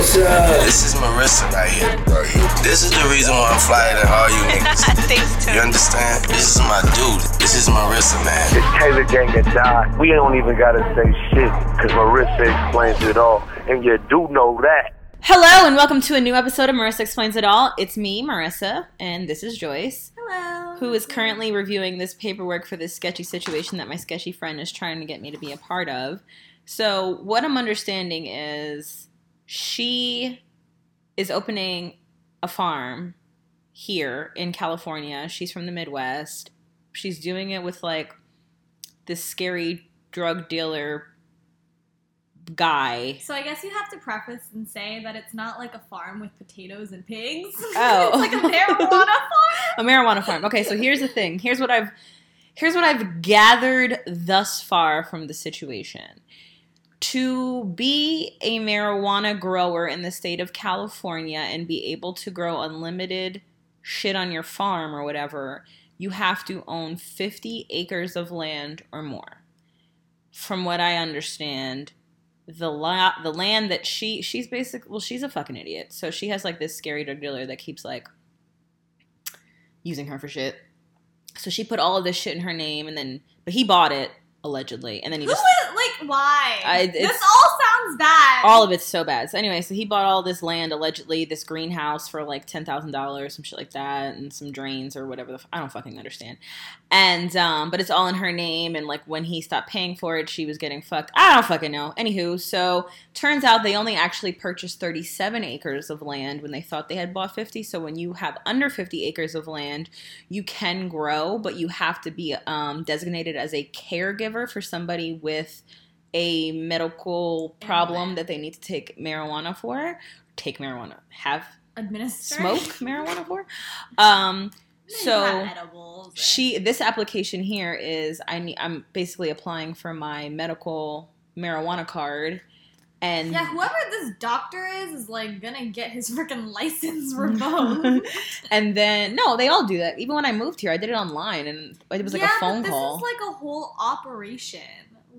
down. Marissa. This is Marissa right here. This is the reason why I'm flyer than all you niggas. Thanks, You understand? This is my dude. This is Marissa, man. It's Taylor Gang and Die. We don't even gotta say shit, cause Marissa explains it all. And you do know that. Hello, and welcome to a new episode of Marissa Explains It All. It's me, Marissa, and this is Joyce, Hello. who is currently reviewing this paperwork for this sketchy situation that my sketchy friend is trying to get me to be a part of. So, what I'm understanding is she is opening a farm here in California. She's from the Midwest. She's doing it with like this scary drug dealer guy. So I guess you have to preface and say that it's not like a farm with potatoes and pigs. Oh. it's like a marijuana farm. a marijuana farm. Okay, so here's the thing. Here's what I've here's what I've gathered thus far from the situation. To be a marijuana grower in the state of California and be able to grow unlimited shit on your farm or whatever, you have to own 50 acres of land or more. From what I understand, the la- the land that she she's basic well she's a fucking idiot. So she has like this scary drug dealer that keeps like using her for shit. So she put all of this shit in her name, and then but he bought it allegedly, and then he just like why? I- this all sounds bad. all of it's so bad. So anyway, so he bought all this land allegedly, this greenhouse for like ten thousand dollars, some shit like that, and some drains or whatever. The f- I don't fucking understand. And um, but it's all in her name, and like when he stopped paying for it, she was getting fucked. I don't fucking know. Anywho, so turns out they only actually purchased thirty seven acres of land when they thought they had bought fifty. So when you have under fifty acres of land, you can grow, but you have to be um, designated as a caregiver for somebody with a medical problem that they need to take marijuana for, take marijuana, have Administer. smoke marijuana for. Um, so edibles. she this application here is I need I'm basically applying for my medical marijuana card, and Yeah, whoever this doctor is is like gonna get his freaking license revoked. and then no, they all do that. Even when I moved here, I did it online, and it was like yeah, a phone this call. is like a whole operation.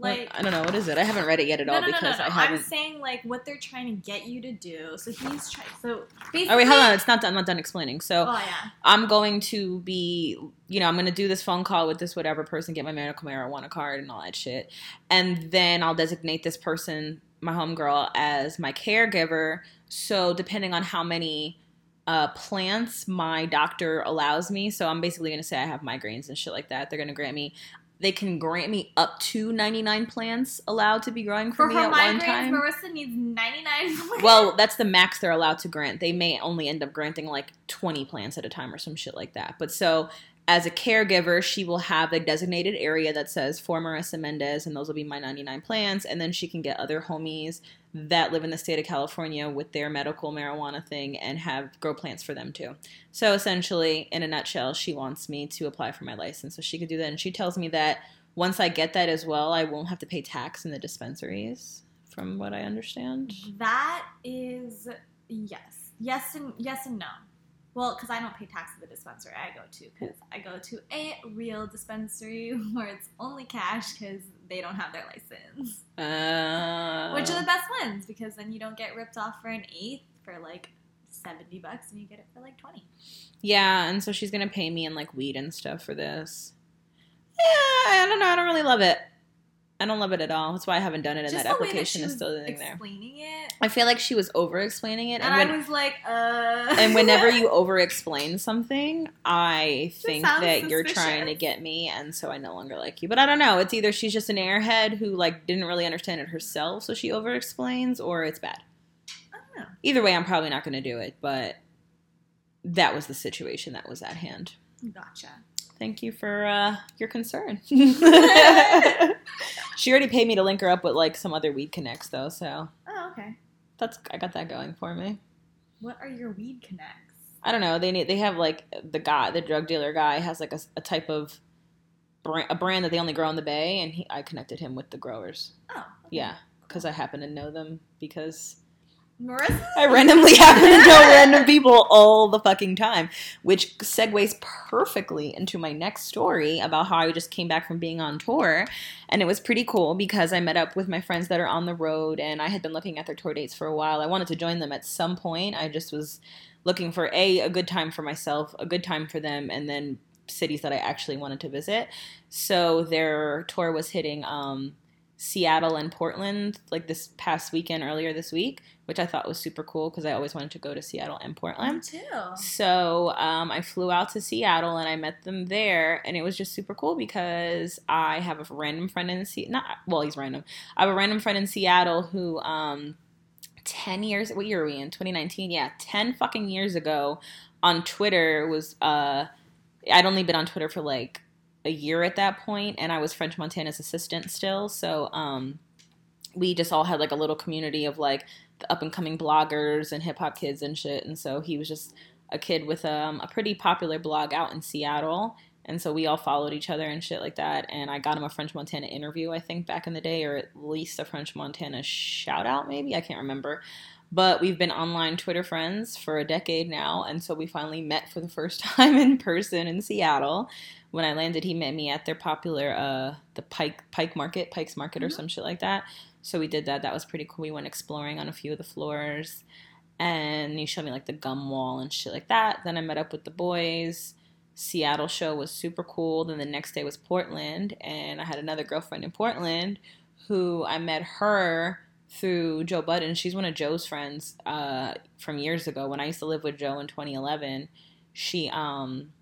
Like I don't know what is it. I haven't read it yet at no, all no, no, because. I haven't. I'm saying like what they're trying to get you to do. So he's trying. So basically, Oh wait, hold on. It's not done. I'm not done explaining. So Oh yeah. I'm going to be, you know, I'm going to do this phone call with this whatever person, get my medical marijuana card and all that shit. And then I'll designate this person, my homegirl, as my caregiver. So depending on how many uh, plants my doctor allows me, so I'm basically going to say I have migraines and shit like that. They're going to grant me. They can grant me up to 99 plants allowed to be growing for, For me her at one time. Marissa needs 99. Well, that's the max they're allowed to grant. They may only end up granting like 20 plants at a time or some shit like that. But so as a caregiver, she will have a designated area that says for Marissa Mendez, and those will be my 99 plants. And then she can get other homies that live in the state of California with their medical marijuana thing and have grow plants for them too. So essentially, in a nutshell, she wants me to apply for my license so she could do that. And she tells me that once I get that as well, I won't have to pay tax in the dispensaries, from what I understand. that is yes, yes and yes and no. Well, because I don't pay tax at the dispensary I go to, because I go to a real dispensary where it's only cash because they don't have their license. Uh, Which are the best ones because then you don't get ripped off for an eighth for like seventy bucks and you get it for like twenty. yeah, and so she's gonna pay me in like weed and stuff for this. Yeah, I don't know. I don't really love it. I don't love it at all. That's why I haven't done it, and Just that the way that application is was still sitting there. explaining it, I feel like she was over explaining it, and and, I was like, uh. and whenever you over explain something, I think that you're trying to get me, and so I no longer like you. But I don't know. It's either she's just an airhead who like didn't really understand it herself, so she over explains, or it's bad. I don't know. Either way, I'm probably not going to do it, but that was the situation that was at hand. Gotcha. Thank you for uh, your concern. she already paid me to link her up with like some other weed connects though, so Oh, okay. that's I got that going for me. What are your weed connects? I don't know. They need they have like the guy, the drug dealer guy has like a, a type of brand, a brand that they only grow in the bay, and he, I connected him with the growers. Oh. okay. Yeah, because I happen to know them because Marissa. I randomly happen to know random people all the fucking time, which segues perfectly into my next story about how I just came back from being on tour. And it was pretty cool because I met up with my friends that are on the road and I had been looking at their tour dates for a while. I wanted to join them at some point. I just was looking for a a good time for myself, a good time for them, and then cities that I actually wanted to visit. So their tour was hitting um, Seattle and Portland like this past weekend earlier this week, which I thought was super cool because I always wanted to go to Seattle and Portland. Me too. So um, I flew out to Seattle and I met them there, and it was just super cool because I have a random friend in Seattle. Not well, he's random. I have a random friend in Seattle who, um, ten years. What year are we in? 2019. Yeah, ten fucking years ago, on Twitter was. Uh, I'd only been on Twitter for like a year at that point, and I was French Montana's assistant still. So um, we just all had like a little community of like the up and coming bloggers and hip hop kids and shit. And so he was just a kid with um, a pretty popular blog out in Seattle. And so we all followed each other and shit like that. And I got him a French Montana interview, I think, back in the day, or at least a French Montana shout out, maybe. I can't remember. But we've been online Twitter friends for a decade now. And so we finally met for the first time in person in Seattle. When I landed, he met me at their popular, uh, the Pike Pike Market, Pike's Market, or some shit like that. So we did that. That was pretty cool. We went exploring on a few of the floors and he showed me like the gum wall and shit like that. Then I met up with the boys. Seattle show was super cool. Then the next day was Portland, and I had another girlfriend in Portland who I met her through Joe Budden. She's one of Joe's friends uh, from years ago when I used to live with Joe in 2011. She um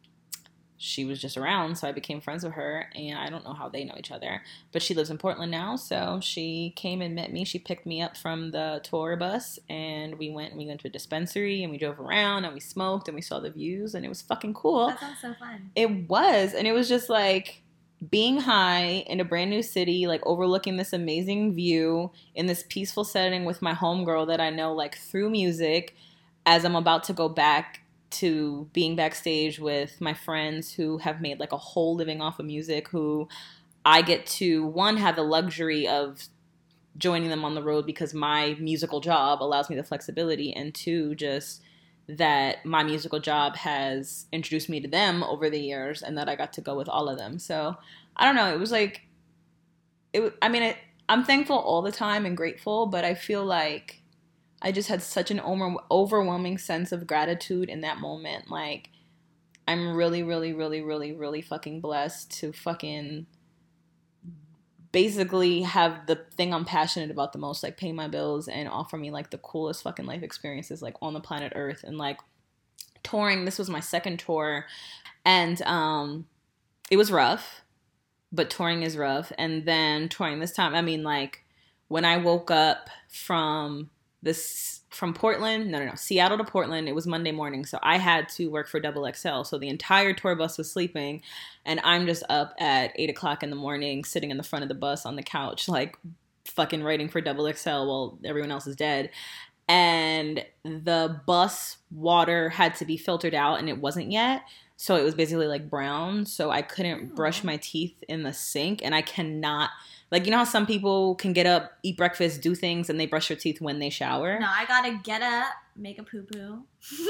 she was just around, so I became friends with her, and I don't know how they know each other, but she lives in Portland now, so she came and met me. She picked me up from the tour bus, and we went. We went to a dispensary, and we drove around, and we smoked, and we saw the views, and it was fucking cool. That sounds so fun. It was, and it was just like being high in a brand new city, like overlooking this amazing view in this peaceful setting with my homegirl that I know like through music as I'm about to go back to being backstage with my friends who have made like a whole living off of music who I get to one have the luxury of joining them on the road because my musical job allows me the flexibility and two just that my musical job has introduced me to them over the years and that I got to go with all of them. So, I don't know, it was like it I mean, I, I'm thankful all the time and grateful, but I feel like I just had such an over, overwhelming sense of gratitude in that moment. Like, I'm really, really, really, really, really fucking blessed to fucking basically have the thing I'm passionate about the most, like pay my bills and offer me like the coolest fucking life experiences like on the planet Earth. And like touring, this was my second tour, and um, it was rough, but touring is rough. And then touring this time, I mean, like when I woke up from this from Portland, no, no, no, Seattle to Portland. It was Monday morning, so I had to work for Double XL. So the entire tour bus was sleeping, and I'm just up at eight o'clock in the morning, sitting in the front of the bus on the couch, like fucking writing for Double XL while everyone else is dead. And the bus water had to be filtered out, and it wasn't yet. So it was basically like brown. So I couldn't brush my teeth in the sink, and I cannot. Like you know how some people can get up, eat breakfast, do things, and they brush their teeth when they shower. No, I gotta get up, make a poo poo.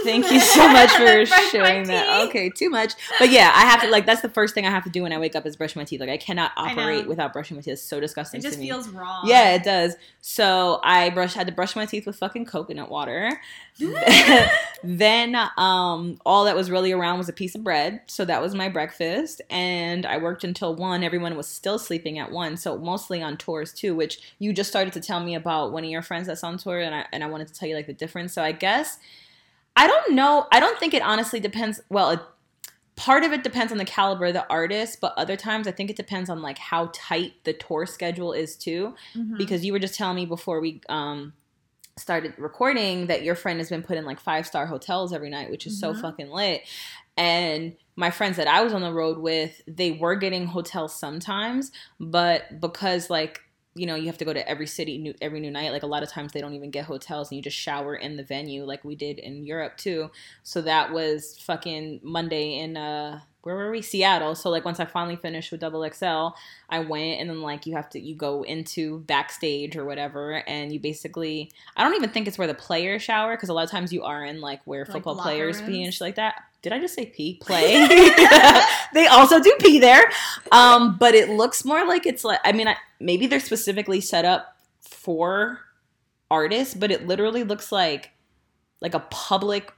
Thank you so much for sharing that. Okay, too much. But yeah, I have to like that's the first thing I have to do when I wake up is brush my teeth. Like I cannot I operate without brushing my teeth. It's so disgusting It just feels wrong. yeah, it does. So I brush had to brush my teeth with fucking coconut water. then um all that was really around was a piece of bread. So that was my breakfast. And I worked until one. Everyone was still sleeping at one. So mostly on tours too, which you just started to tell me about one of your friends that's on tour and I and I wanted to tell you like the difference. So I guess I don't know. I don't think it honestly depends. Well, it, part of it depends on the caliber of the artist, but other times I think it depends on like how tight the tour schedule is too. Mhm. Because you were just telling me before we um started recording that your friend has been put in like five star hotels every night, which is so Mhm. fucking lit. And my friends that I was on the road with, they were getting hotels sometimes, but because like you know, you have to go to every city new, every new night. Like a lot of times they don't even get hotels and you just shower in the venue like we did in Europe too. So that was fucking Monday in uh where were we? Seattle. So like once I finally finished with Double XL, I went and then like you have to you go into backstage or whatever and you basically I don't even think it's where the players shower because a lot of times you are in like where Like football players pee and shit like that. Did I just say pee? Play. they also do pee there. Um, but it looks more like it's like I mean I, maybe they're specifically set up for artists, but it literally looks like like a public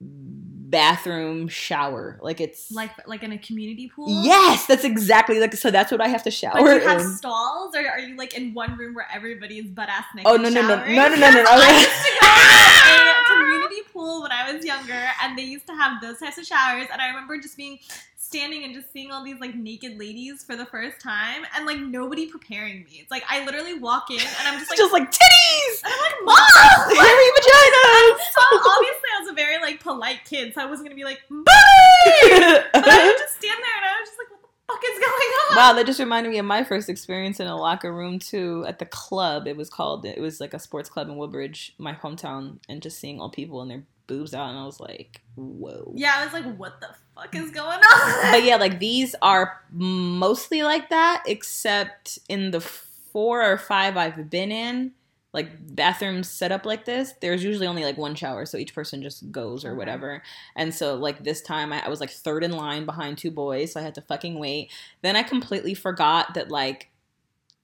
bathroom shower. Like it's Like like in a community pool. Yes, that's exactly like so that's what I have to shower But do you have in. stalls, or are you like in one room where everybody is butt ass naked? Oh no no no showering? no no no no! I used no. to go to a community pool when I was younger, and they used to have those types of showers. And I remember just being standing and just seeing all these like naked ladies for the first time, and like nobody preparing me. It's like I literally walk in, and I'm just like, just like titties, and I'm like, mom. hairy vaginas. So obviously, I was a very like polite kid, so I wasn't gonna be like, booty. But I would just stand there, and I was just like, what the fuck is going on? Wow, that just reminded me of my first experience in a locker room too at the club. It was called it was like a sports club in Woodbridge, my hometown, and just seeing all people and their boobs out, and I was like, whoa. Yeah, I was like, what the fuck is going on? But yeah, like these are mostly like that, except in the four or five I've been in, like bathrooms set up like this, there's usually only like one shower, so each person just goes or Okay. whatever. And so like this time I, I was like third in line behind two boys, so I had to fucking wait. Then I completely forgot that like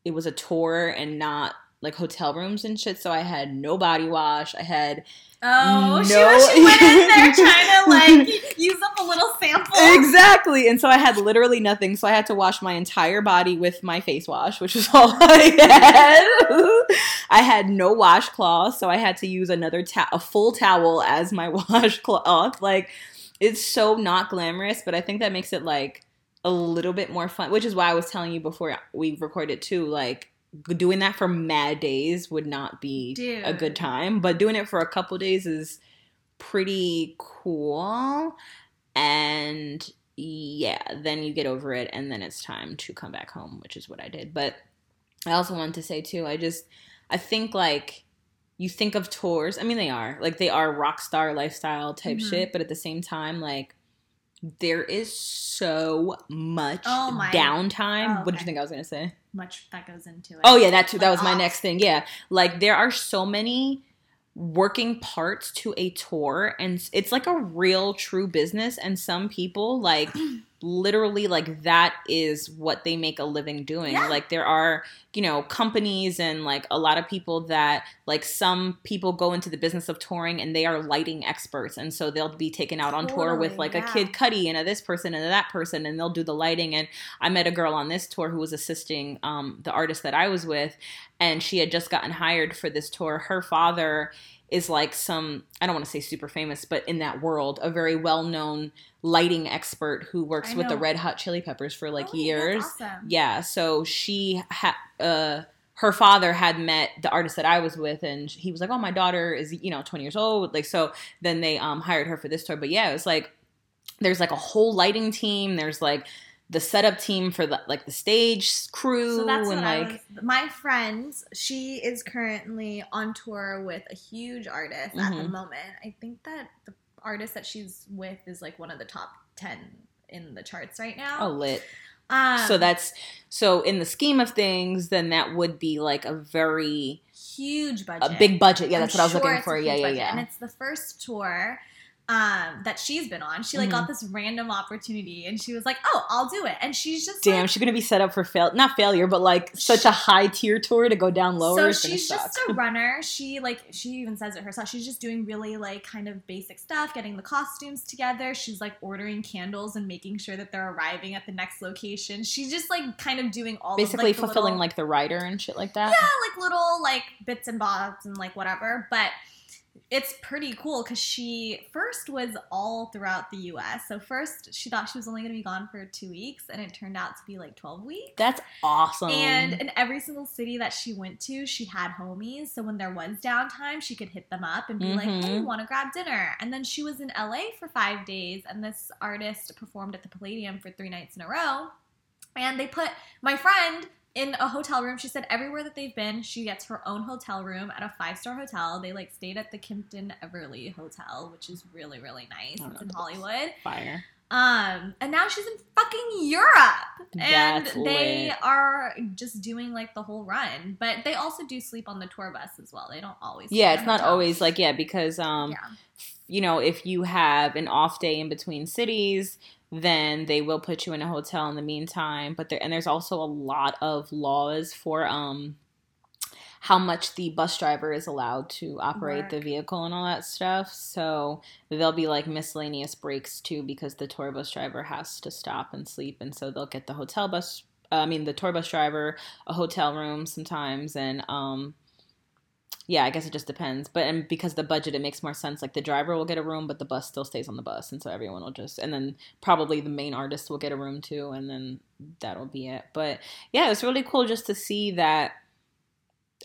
it was a tour and not like hotel rooms and shit, so I had no body wash. I had Oh, she, No. she went in there trying to like use up a little sample. Exactly. And so I had literally nothing. So I had to wash my entire body with my face wash, which was all I had. I had no washcloth, so I had to use another ta- a full towel as my washcloth. Like it's so not glamorous, but I think that makes it like a little bit more fun, which is why I was telling you before we recorded too like doing that for mad days would not be a good time, but doing it for a couple days is pretty cool. And yeah, then you get over it and then it's time to come back home, which is what I did. But I also wanted to say too, I just I think like you think of tours, I mean they are, like they are rock star lifestyle type Mhm. shit, but at the same time like there is so much Oh downtime. Oh, What did you think I was gonna say? Much that goes into it. Oh yeah, that too. That was my next thing. Yeah, like there are so many working parts to a tour, and it's like a real, true business. And some people like literally like that is what they make a living doing. Yeah. Like there are you know companies and like a lot of people that like some people go into the business of touring and they are lighting experts, and so they'll be taken out on tour with like yeah. a Kid Cudi and a this person and a that person, and they'll do the lighting and I met a girl on this tour who was assisting um, the artist that I was with, and she had just gotten hired for this tour. Her father is like some, I don't want to say super famous, but in that world, a very well known lighting expert who works with the. Red Hot Chili Peppers for like Oh, years. awesome. Yeah, so she had, uh, her father had met the artist that I was with, and he was like, "Oh, my daughter is, you know, 20 years old." Like, so then they um hired her for this tour. But yeah, it was like there's like a whole lighting team. There's like the setup team for the like the stage crew So that's and what like I was. My friend, she is currently on tour with a huge artist at the Mhm. moment. I think that the artist that she's with is like one of the top ten in the charts right now. oh lit. um, so that's so in the scheme of things, then that would be like a very huge budget. a big budget. Yeah, I'm that's what I was looking for. Yeah, yeah, budget. yeah. And it's the first tour um, that she's been on. She like Mm-hmm. got this random opportunity, and she was like, "Oh, I'll do it." And she's just Damn, like, she's gonna be set up for fail not failure, but like such a high tier tour to go down lower. So she's just a runner. She like she even says it herself. She's just doing really like kind of basic stuff, getting the costumes together. She's like ordering candles and making sure that they're arriving at the next location. She's just like kind of doing all basically of, like, fulfilling little- like the writer and shit like that. yeah, like little like bits and bobs and like whatever. But it's pretty cool because she first was all throughout the U.S. So first she thought she was only going to be gone for two weeks, and it turned out to be like twelve weeks. That's awesome. And in every single city that she went to, she had homies. So when there was downtime, she could hit them up and be like, Mhm. hey, want to grab dinner? And then she was in LA for five days, and this artist performed at the Palladium for three nights in a row. And they put, my friend in a hotel room. She said everywhere that they've been, she gets her own hotel room at a five star hotel. They like stayed at the Kimpton Everly Hotel, which is really really nice. Oh, It's in Hollywood. Fire. Um, and now she's in fucking Europe, and That's they lit. are just doing like the whole run. But they also do sleep on the tour bus as well. They don't always. Yeah, it's not hotel. always like yeah because um Yeah. you know if you have an off day in between cities then they will put you in a hotel in the meantime. But there and there's also a lot of laws for um how much the bus driver is allowed to operate the vehicle and all that stuff. So there'll be like miscellaneous breaks too because the tour bus driver has to stop and sleep. And so they'll get the hotel bus uh, I mean the tour bus driver a hotel room sometimes. And um yeah, I guess it just depends. But and because the budget, it makes more sense. Like the driver will get a room, but the bus still stays on the bus, and so everyone will just and then probably the main artist will get a room too, and then that'll be it. But yeah, it's really cool just to see that.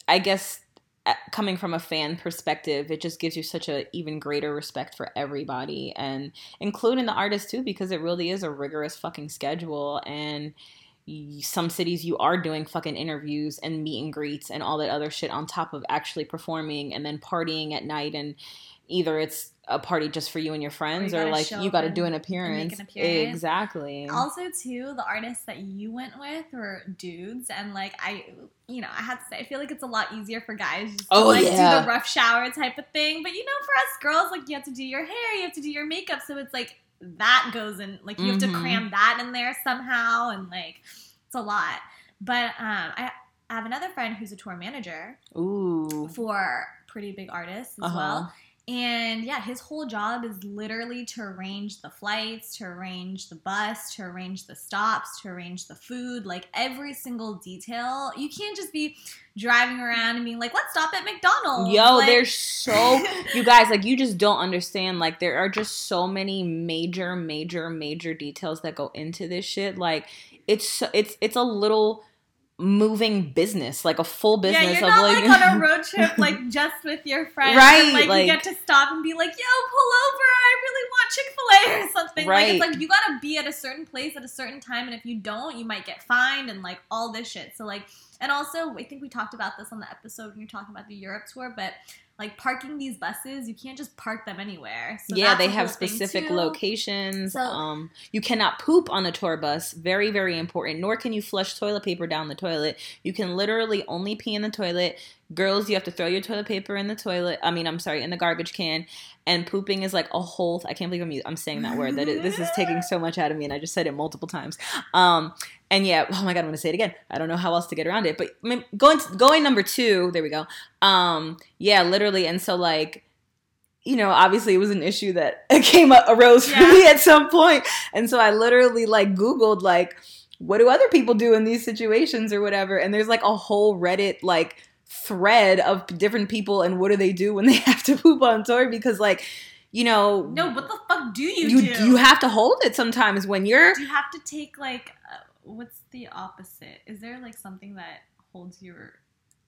I guess uh, coming from a fan perspective, it just gives you such a even greater respect for everybody, and including the artists too, because it really is a rigorous fucking schedule and some cities you are doing fucking interviews and meet and greets and all that other shit on top of actually performing and then partying at night and either it's a party just for you and your friends you or, like you got to do an appearance. an appearance. exactly Also, too, the artists that you went with were dudes, and like I, you know, I have to say, I feel like it's a lot easier for guys just to Oh, like yeah. do the rough shower type of thing. But you know, for us girls, like you have to do your hair, you have to do your makeup, so it's like that goes in, like you have to Mhm. cram that in there somehow, and like it's a lot. But um, I, I have another friend who's a tour manager ooh for pretty big artists as Uh-huh. well. And yeah, his whole job is literally to arrange the flights, to arrange the bus, to arrange the stops, to arrange the food, like every single detail. You can't just be driving around and being like, let's stop at McDonald's. Yo, Like- there's so you guys like you just don't understand. Like there are just so many major, major, major details that go into this shit. Like it's so- it's it's a little moving business, like a full business yeah, you're of not like, like, on a road trip like just with your friends. Right, And, like, like- you get to stop and be like, yo, pull over. I really want Chick fil A or something. Like Right. it's like you gotta be at a certain place at a certain time, and if you don't, you might get fined and like all this shit. So like and also I think we talked about this on the episode when you're talking about the Europe tour, but like parking these buses, you can't just park them anywhere. So yeah, they have specific locations. So- um, you cannot poop on a tour bus. Very, very important. Nor can you flush toilet paper down the toilet. You can literally only pee in the toilet. Girls, you have to throw your toilet paper in the toilet. I mean, I'm sorry, in the garbage can. And pooping is like a whole. I can't believe I'm I'm saying that word. That it, this is taking so much out of me, and I just said it multiple times. Um, and yeah, oh my god, I'm gonna say it again. I don't know how else to get around it. But I mean, going going number two. There we go. Um, yeah, literally. And so like you know, obviously it was an issue that came up arose for Yeah. me at some point. And so I literally like Googled like, what do other people do in these situations or whatever? And there's like a whole Reddit like thread of different people and what do they do when they have to poop on tour because like, you know, No, what the fuck do you, you do? you have to hold it sometimes when you're Do you have to take like uh, what's the opposite? Is there like something that holds your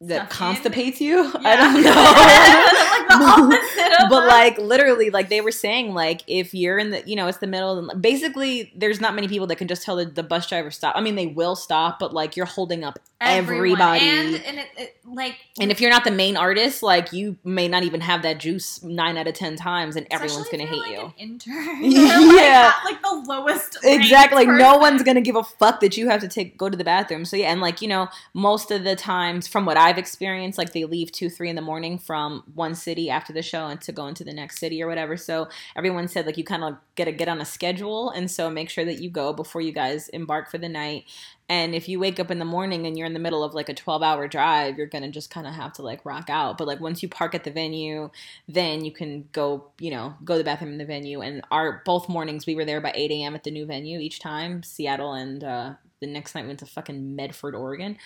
that constipates you. I don't like know. of but like literally like they were saying like if you're in the you know it's the middle and basically there's not many people that can just tell the, the bus driver stop i mean they will stop but like you're holding up Everyone. everybody and and it, it like and if you're not the main artist like you may not even have that juice nine out of ten times and everyone's gonna hate you like, An intern, Yeah. Like, like the lowest. exactly like no one's gonna give a fuck that you have to take go to the bathroom so yeah and like you know most of the times from what i've experienced like they leave two three in the morning from one city after the show and to go into the next city or whatever. So everyone said like you kind of get to get on a schedule. And so make sure that you go before you guys embark for the night and if you wake up in the morning and you're in the middle of like a 12 hour drive you're gonna just kind of have to like rock out. But like once you park at the venue then you can go you know go to the bathroom in the venue. And our both mornings we were there by 8 a.m at the new venue each time seattle and uh the next night we went to fucking medford oregon.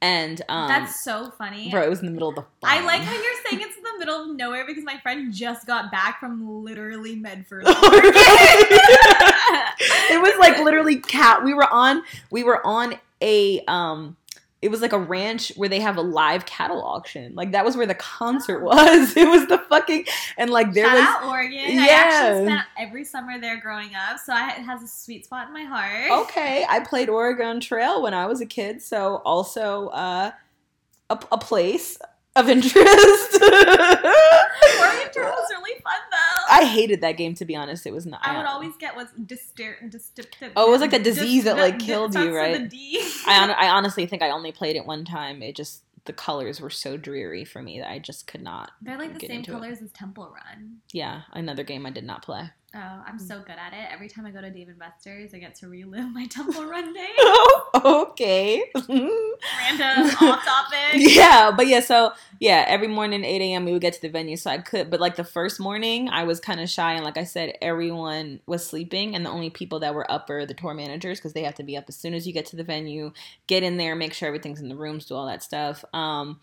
And um That's so funny. bro it was in the middle of the I like how you're saying it's the middle of nowhere because my friend just got back from literally Medford. it was like literally cat we were on we were on a um it was like a ranch where they have a live cattle auction. Like that was where the concert was. It was the fucking and like there Shout was out Oregon. I actually spent every summer there growing up, so I, it has a sweet spot in my heart. okay. I played Oregon Trail when I was a kid, so also uh, a, a place of interest. Trail was really fun though. I hated that game to be honest. It was not. I would always get what's dyster, dyster, Oh, it was like a disease that, like, killed you, right? I, I honestly think I only played it one time. It just the colors were so dreary for me that I just could not. They're like the same into it. colors as Temple Run. Yeah, another game I did not play. Oh, I'm so good at it. Every time I go to Dave and Buster's, I get to relive my Temple Run day. Oh, okay. Random, off topic. yeah, but yeah, so yeah, every morning eight a.m. we would get to the venue, so I could. But like the first morning, I was kind of shy, and like I said, everyone was sleeping, and the only people that were up are the tour managers because they have to be up as soon as you get to the venue, get in there, make sure everything's in the rooms, do all that stuff. Um,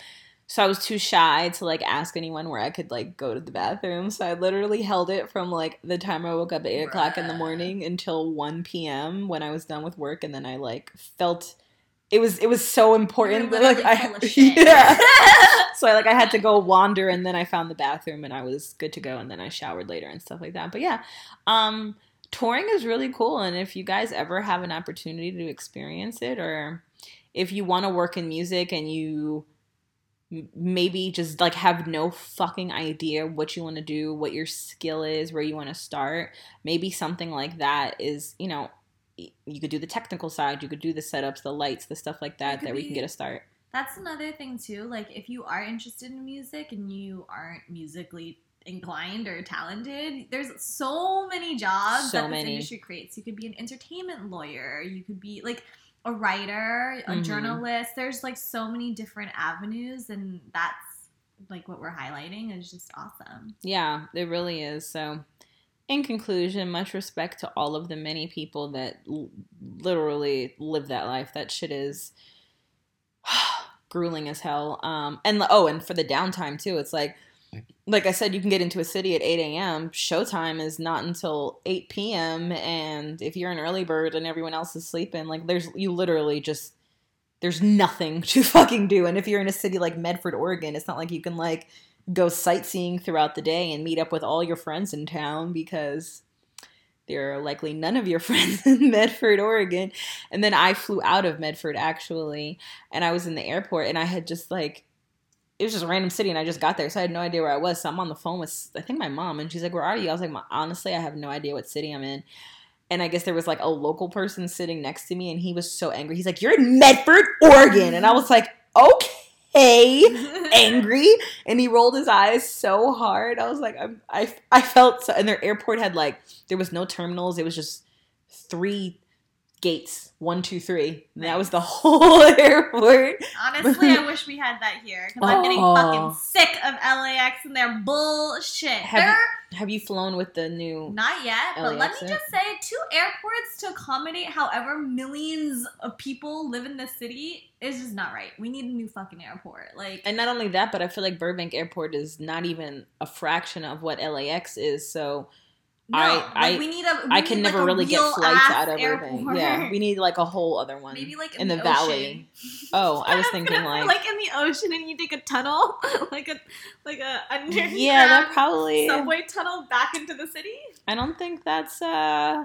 so I was too shy to like ask anyone where I could like go to the bathroom. So I literally held it from like the time I woke up at eight o'clock in the morning until one p.m. when I was done with work, and then I like felt it was it was so important that like I full of shit. yeah. so I like I had to go wander, and then I found the bathroom, and I was good to go, and then I showered later and stuff like that. But yeah, um, touring is really cool, and if you guys ever have an opportunity to experience it, or if you want to work in music and you maybe just like have no fucking idea what you want to do, what your skill is, where you want to start, maybe something like that is, you know, you could do the technical side, you could do the setups, the lights, the stuff like that that we can get a start. That's another thing too. Like if you are interested in music and you aren't musically inclined or talented, there's so many jobs So that this industry creates. You could be an entertainment lawyer, you could be like a writer, a Mhm. journalist. There's like so many different avenues and that's like what we're highlighting is just awesome. Yeah, it really is. So, in conclusion, much respect to all of the many people that l- literally live that life. That shit is grueling as hell. Um, and oh, and for the downtime too, it's like, like I said, you can get into a city at eight a.m. Showtime is not until eight p.m. And if you're an early bird and everyone else is sleeping, like there's you literally just there's nothing to fucking do. And if you're in a city like Medford, Oregon, it's not like you can like go sightseeing throughout the day and meet up with all your friends in town because there are likely none of your friends in Medford, Oregon. And then I flew out of Medford actually, and I was in the airport and I had just like it was just a random city and I just got there, so I had no idea where I was. So I'm on the phone with I think my mom and she's like, "Where are you?" I was like, "Honestly, I have no idea what city I'm in." And I guess there was like a local person sitting next to me and he was so angry. He's like, "You're in Medford, Oregon." And I was like, "Okay." angry and he rolled his eyes so hard i was like I'm, i i felt so and their airport had like there was no terminals it was just three gates one two three and that was the whole airport Honestly, I wish we had that here because I'm getting Oh. fucking sick of LAX and their bullshit. Have you- have you flown with the new not yet, but let LAX, me just say, two airports to accommodate however millions of people live in this city is just not right. We need a new fucking airport. Like, and not only that but i feel like burbank airport is not even a fraction of what lax is so no, I- like, I- we need a. We i can like, never a really get flights out of airport. yeah we need like a whole other one Maybe like in the, ocean. valley oh i was thinking like like in the ocean and you take a tunnel, like a like a underground yeah that probably subway tunnel back into the city. I don't think that's uh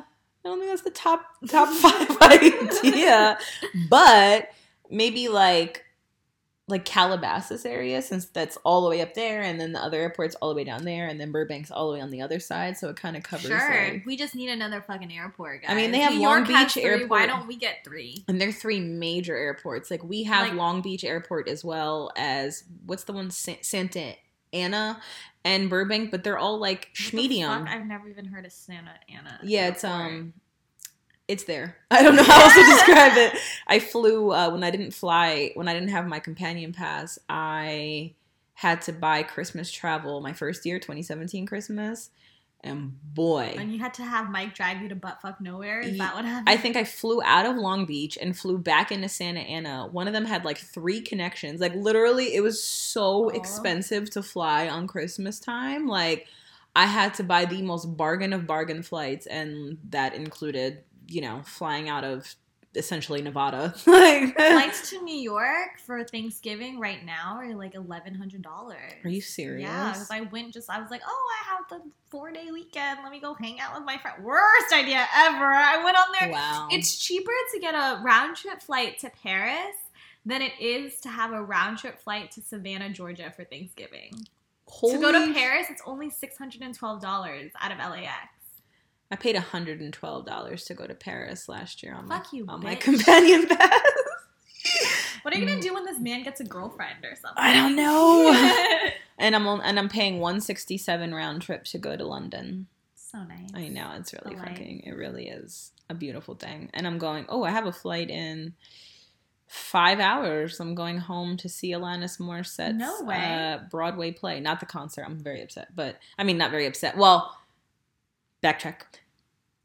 I don't think that's the top top five idea. But maybe like like Calabasas area since that's all the way up there and then the other airport's all the way down there and then Burbank's all the way on the other side so it kind of covers Sure, like- we just need another fucking airport, guys. I mean, they have New Long York Beach three, Why don't we get three? and they're three major airports. Like we have Like- Long Beach Airport as well as what's the one Sa- Santa Ana and Burbank, but they're all like the I've never even heard of Santa Ana. Yeah, it's um it's there. I don't know how else to describe it. I flew uh, when I didn't fly when I didn't have my companion pass. I had to buy Christmas travel my first year, 2017 Christmas, and boy, And you had to have Mike drive you to buttfuck nowhere. Is Ye- that what happened? I think I flew out of Long Beach and flew back into Santa Ana. One of them had like three connections. Like literally, it was so Aw. expensive to fly on Christmas time. Like I had to buy the most bargain of bargain flights, and that included, you know, flying out of essentially Nevada. like, Flights to New York for Thanksgiving right now are like eleven hundred dollars. Are you serious? Yeah, because I went just I was like, oh, I have the four day weekend. Let me go hang out with my friend. Worst idea ever. I went on there. wow. It's cheaper to get a round trip flight to Paris than it is to have a round trip flight to Savannah, Georgia for Thanksgiving. to go to Paris, it's only six hundred and twelve dollars out of LAX. I paid hundred and twelve dollars to go to Paris last year on my you, on my companion pass. What are you gonna do when this man gets a girlfriend or something? I don't know. and I'm on, and I'm paying one sixty seven round trip to go to London. so nice. I know it's really fucking. It really is a beautiful thing. And I'm going. Oh, I have a flight in five hours. I'm going home to see Alanis Morissette's No way. Uh, Broadway play. Not the concert. I'm very upset, but I mean, not very upset. Well, backtrack.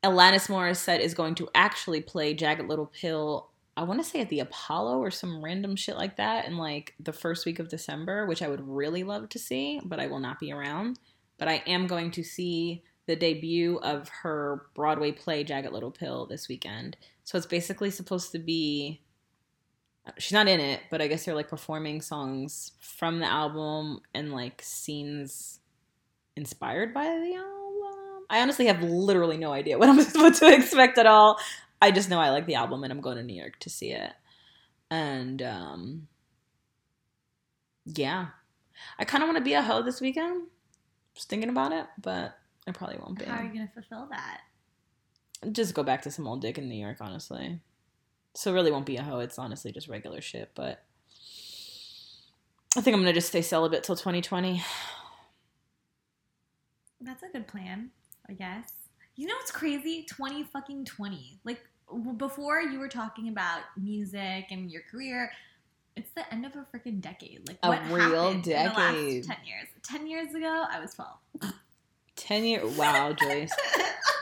Alanis Morissette is going to actually play Jagged Little Pill. I want to say at the Apollo or some random shit like that in like the first week of December, which I would really love to see, but I will not be around. But I am going to see the debut of her Broadway play Jagged Little Pill this weekend. So it's basically supposed to be she's not in it, but I guess they're like performing songs from the album and like scenes inspired by the album. I honestly have literally no idea what I'm supposed to expect at all. I just know I like the album and I'm going to New York to see it. And um yeah. I kind of want to be a hoe this weekend. Just thinking about it, but I probably won't be. How are you gonna fulfill that? Just go back to some old dick in New York, honestly. So really won't be a hoe. It's honestly just regular shit, but I think I'm gonna just stay celibate till 2020. That's a good plan, I guess. You know what's crazy? Twenty fucking twenty. Like before, you were talking about music and your career. It's the end of a freaking decade. Like A what real happened in the last decade. ten years? Ten years ago, I was twelve. 10 year wow, Joyce.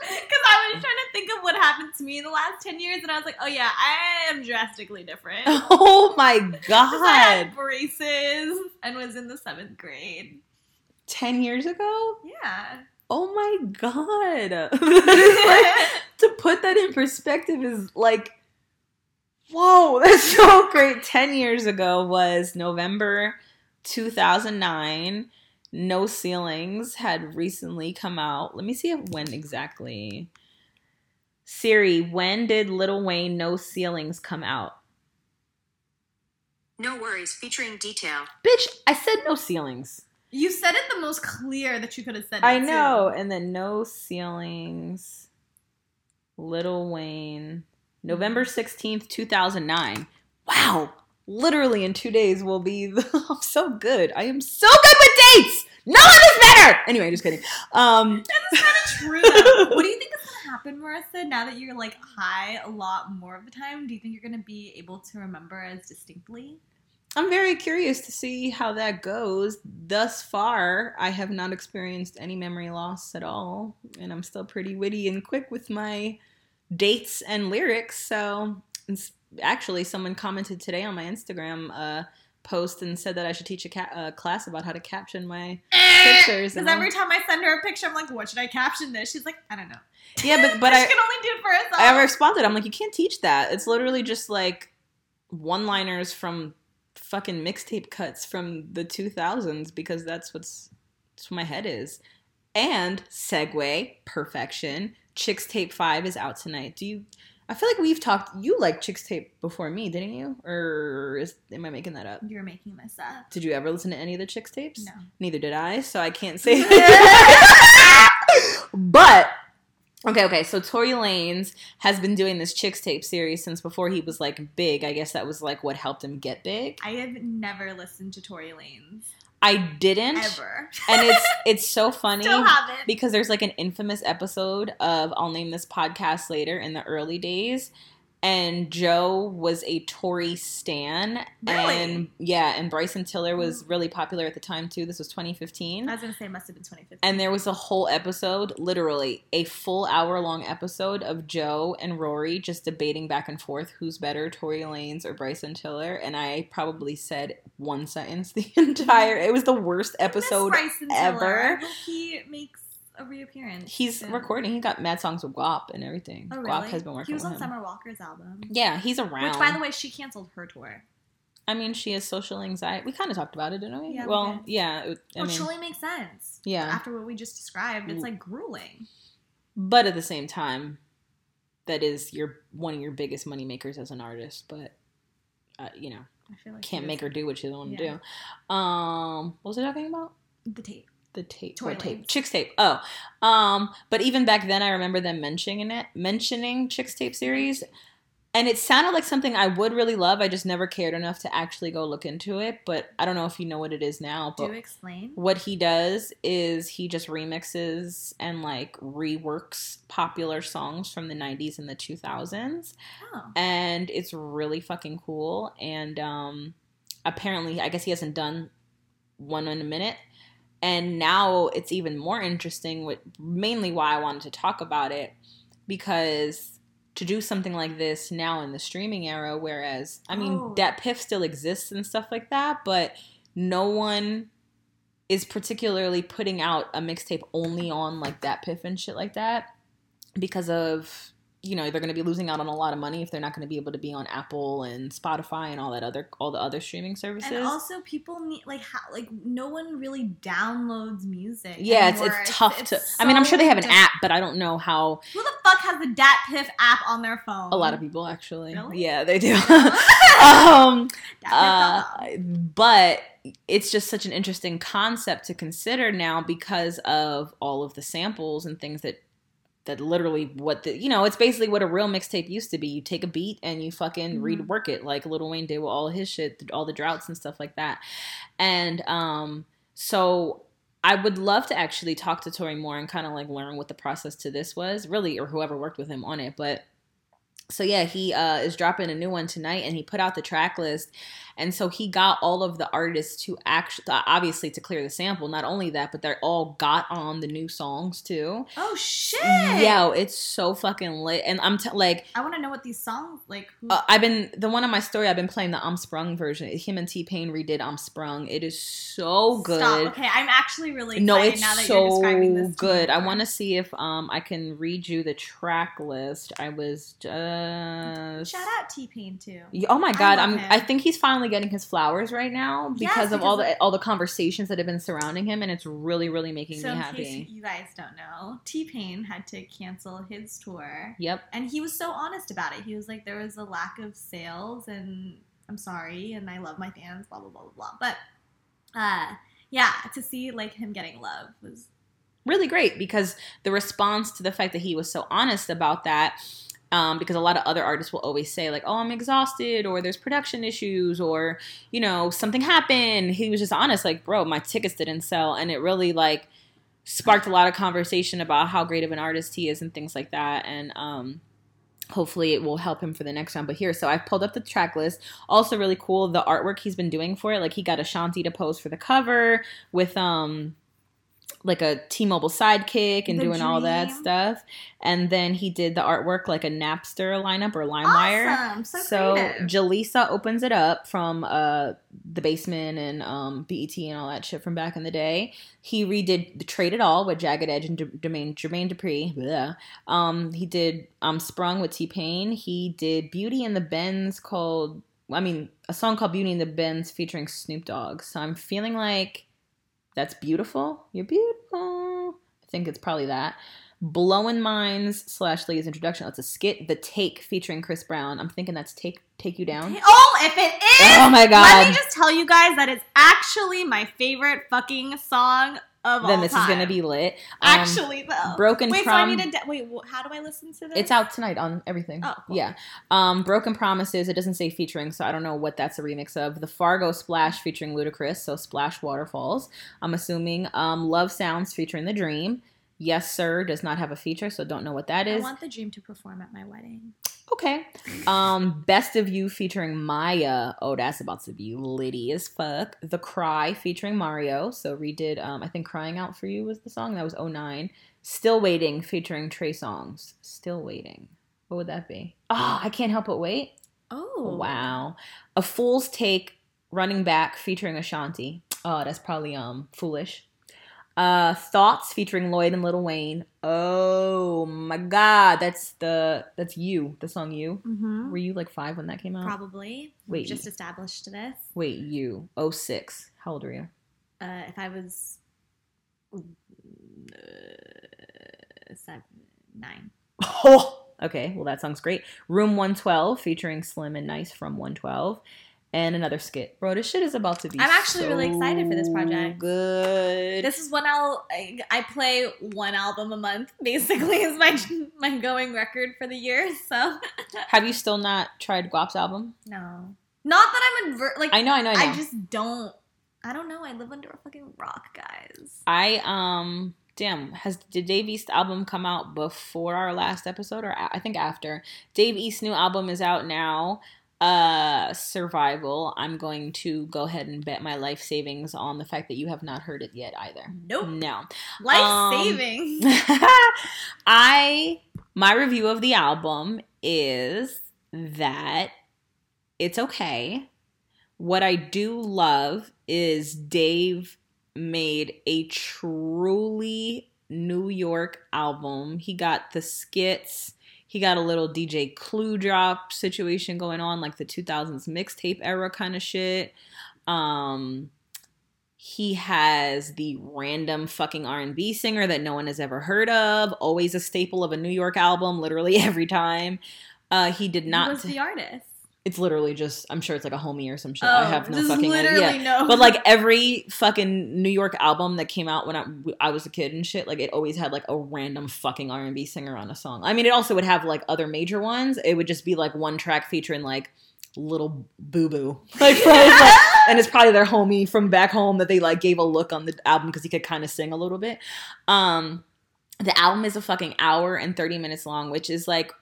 Because I was trying to think of what happened to me in the last 10 years, and I was like, oh yeah, I am drastically different. Oh my 'Cause I god. had braces and was in the seventh grade. 10 years ago? Yeah. Oh my god. Like- to put that in perspective is like whoa, that's so great. 10 years ago was November 2009. No Ceilings had recently come out. Let me see when exactly. Siri, when did Lil Wayne No Ceilings come out? No worries, featuring detail. Bitch, I said no ceilings. You said it the most clear that you could have said it. I too. know. And then no ceilings. Lil Wayne. November 16th, 2009. Wow. Literally in two days will be the, I'm so good. I am so good with dates. None of this matter. Anyway, just kidding. Um, That's kind of true. What do you think is gonna happen, Marissa? Now that you're like high a lot more of the time, do you think you're gonna be able to remember as distinctly? I'm very curious to see how that goes. Thus far, I have not experienced any memory loss at all, and I'm still pretty witty and quick with my dates and lyrics. So, actually, someone commented today on my Instagram uh, post and said that I should teach a ca- uh, class about how to caption my pictures. Because every time I send her a picture, I'm like, "What should I caption this?" She's like, "I don't know." yeah, but but I can only do it for herself. I responded. I'm like, you can't teach that. It's literally just like one-liners from fucking mixtape cuts from the 2000s because that's what's that's what my head is. And segue perfection. Chixtape Five is out tonight. Do you? I feel like we've talked. You liked Chixtape before me, didn't you? Or is, am I making that up? You're making this up. Did you ever listen to any of the Chixtapes? No. Neither did I, so I can't say. but okay, okay. So Tory Lanez has been doing this Chixtape series since before he was like big. I guess that was like what helped him get big. I have never listened to Tory Lanez I didn't, ever. and it's it's so funny Still because there's like an infamous episode of I'll name this podcast later in the early days. And Joe was a Tory stan, Really? and yeah, and Bryson Tiller was mm. really popular at the time too. This was 2015. I was gonna say it must have been 2015. And there was a whole episode, literally a full hour long episode of Joe and Rory just debating back and forth who's better, Tory Lanez or Bryson Tiller. And I probably said one sentence the entire. It was the worst episode ever. Tiller. He makes a reappearance. He's soon. recording. He got mad songs with Guap and everything. Oh, Guap has been working He was on him. Summer Walker's album. Yeah, he's around. Which, by the way, she canceled her tour. I mean, she has social anxiety. We kind of talked about it, didn't we? Yeah, well, yeah. it- I Which mean, totally makes sense. Yeah. After what we just described, it's like grueling. but at the same time, that is your one of your biggest money makers as an artist. But uh, you know, I feel like can't make her do what she doesn't want to Yeah. do. Um, what was I talking about? the tape. The tape, Toy tape, Chixtape. Oh, um, but even back then, I remember them mentioning it, mentioning Chixtape series, and it sounded like something I would really love. I just never cared enough to actually go look into it. But I don't know if you know what it is now. But Do explain. what he does is he just remixes and like reworks popular songs from the 90s and the 2000s Oh. and it's really fucking cool and um apparently i guess he hasn't done one in a minute and now it's even more interesting with mainly why i wanted to talk about it because to do something like this now in the streaming era whereas i mean Oh. DatPiff still exists and stuff like that but no one is particularly putting out a mixtape only on like DatPiff and shit like that because of you know they're going to be losing out on a lot of money if they're not going to be able to be on Apple and Spotify and all that other all the other streaming services. And also, people need like how like no one really downloads music. yeah, it's, anymore. it's tough to. it's I mean, I'm sure they have an app, but I don't know how. Who the fuck has the Dat Piff app on their phone? A lot of people actually. Really? Yeah, they do. um, uh, but it's just such an interesting concept to consider now because of all of the samples and things that that literally what the you know it's basically what a real mixtape used to be you take a beat and you fucking Mhm. rework it like Lil Wayne did with all his shit all the droughts and stuff like that and um so I would love to actually talk to Tory more and kind of like learn what the process to this was really or whoever worked with him on it but so yeah he uh is dropping a new one tonight and he put out the track list and so he got all of the artists to actually obviously to clear the sample not only that but they all got on the new songs too oh shit! Yo, it's so fucking lit, and I'm t- like, I want to know what these songs like. Who, uh, I've been the one on my story. I've been playing the I'm Sprung version. Him and T Pain redid I'm Sprung. It is so good. Stop. Okay, I'm actually really excited No, it's now that you're describing so this. good. I want to see if um I can read you the track list. I was just shout out T Pain too. Oh my god, I'm him. I think he's finally getting his flowers right now Yes, because of all the all the conversations that have been surrounding him and it's really really making So me happy. you guys don't know, T Pain had to cancel his tour, Yep. and he was so honest about it. He was like, "There was a lack of sales, and I'm sorry, and I love my fans, blah blah blah blah blah." But, uh, yeah, to see like him getting love was really great because the response to the fact that he was so honest about that um, because a lot of other artists will always say like oh i'm exhausted or there's production issues or you know something happened. He was just honest like bro my tickets didn't sell and it really like sparked a lot of conversation about how great of an artist he is and things like that and um hopefully it will help him for the next round. But here so i've pulled up the track list. Also really cool the artwork he's been doing for it like he got ashanti to pose for the cover with um like a T-Mobile sidekick and The doing all that stuff. And then he did the artwork like a Napster lineup or LimeWire. awesome. So, So creative. Jaleesa opens it up from uh the basement and um BET and all that shit from back in the day. He redid the Trade It All with Jagged Edge and Jermaine Jermaine Dupri. Blah. Um he did um Sprung with T Pain. He did Beauty and the Benz called I mean a song called Beauty and the Benz featuring Snoop Dogg. So I'm feeling like that's beautiful. You're beautiful. I think it's probably that. Blowing Minds slash Ladies Introduction. That's a skit. The Take featuring Chris Brown. I'm thinking that's Take Take You Down. Oh, if it is, Oh my god. let me just tell you guys that it's actually my favorite fucking song of then this time. is gonna be lit. Um, actually though. Broken Wait, Prom- so I need to de- wait. How do I listen to this? It's out tonight on everything. Oh, cool. yeah. Um, Broken Promises. It doesn't say featuring, so I don't know what that's a remix of. The Fargo Splash featuring Ludacris, so Splash Waterfalls. I'm assuming. Um, Love Sounds featuring The Dream. Yes, sir. Does not have a feature, so don't know what that is. I want the dream to perform at my wedding. Okay. Um, Best of You featuring Mya. Oh, that's about to be litty as fuck. The Cry featuring Mario. So redid um I think Crying Out for You was the song. That was 09. Still Waiting featuring Trey Songz. Still Waiting. What would that be? Oh, I can't help but wait. Oh Wow. A Fool's Take Running Back featuring Ashanti. Oh, that's probably um foolish. Uh, Thoughts featuring Lloyd and Lil Wayne. Oh my god, that's the that's you, the song you. Mm-hmm. Were you like five when that came out? Probably. Wait. Just established this. Wait, you. Oh six. How old are you? Uh, if I was uh, seven, nine. Oh, okay. Well, that song's great. Room 112 featuring Slim and Nice from 112. And another skit. Bro, this shit is about to be I'm actually really excited for this project. Good. This is when I'll I, I play one album a month. Basically, is my my going record for the year. So Have you still not tried Guap's album? no, not that I'm adver- like I know, I know, I know. I just don't. I don't know. I live under a fucking rock, guys. I um damn has did Dave East album come out before our last episode or a- I think after Dave East's new album is out now uh survival i'm going to go ahead and bet my life savings on the fact that you have not heard it yet either Nope. no Life Um, saving. i my review of the album is that it's okay what i do love is dave made a truly New York album. He got the skits. He got a little DJ Clue drop situation going on, like the 2000s mixtape era kind of shit. Um, he has the random fucking R&B singer that no one has ever heard of, always a staple of a New York album, literally every time. Uh, he did not. Who was the artist? It's literally just. I'm sure it's like a homie or some shit. I have no Oh, fucking literally idea no. but like every fucking New York album that came out when I, I was a kid and shit, like it always had like a random fucking R and B singer on a song. I mean, it also would have like other major ones. It would just be like one track featuring like little boo boo, like, like, and it's probably their homie from back home that they like gave a look on the album because he could kind of sing a little bit. Um, the album is a fucking hour and thirty minutes long, which is like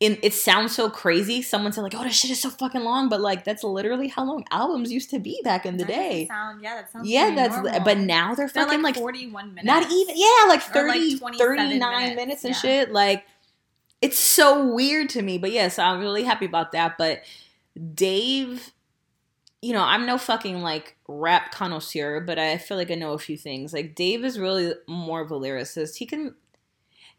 in, it sounds so crazy. Someone said like, "Oh, this shit is so fucking long," but like that's literally how long albums used to be back in the That day. Sound, yeah, that sounds. Yeah, that's normal. but now they're they're fucking like, like, 41 minutes. not even yeah, like Or, like, 39 minutes, minutes, and yeah. shit. Like it's so weird to me. But yes, I'm really happy about that. But Dave, you know, I'm no fucking like rap connoisseur, but I feel like I know a few things. Like Dave is really more of a lyricist. He can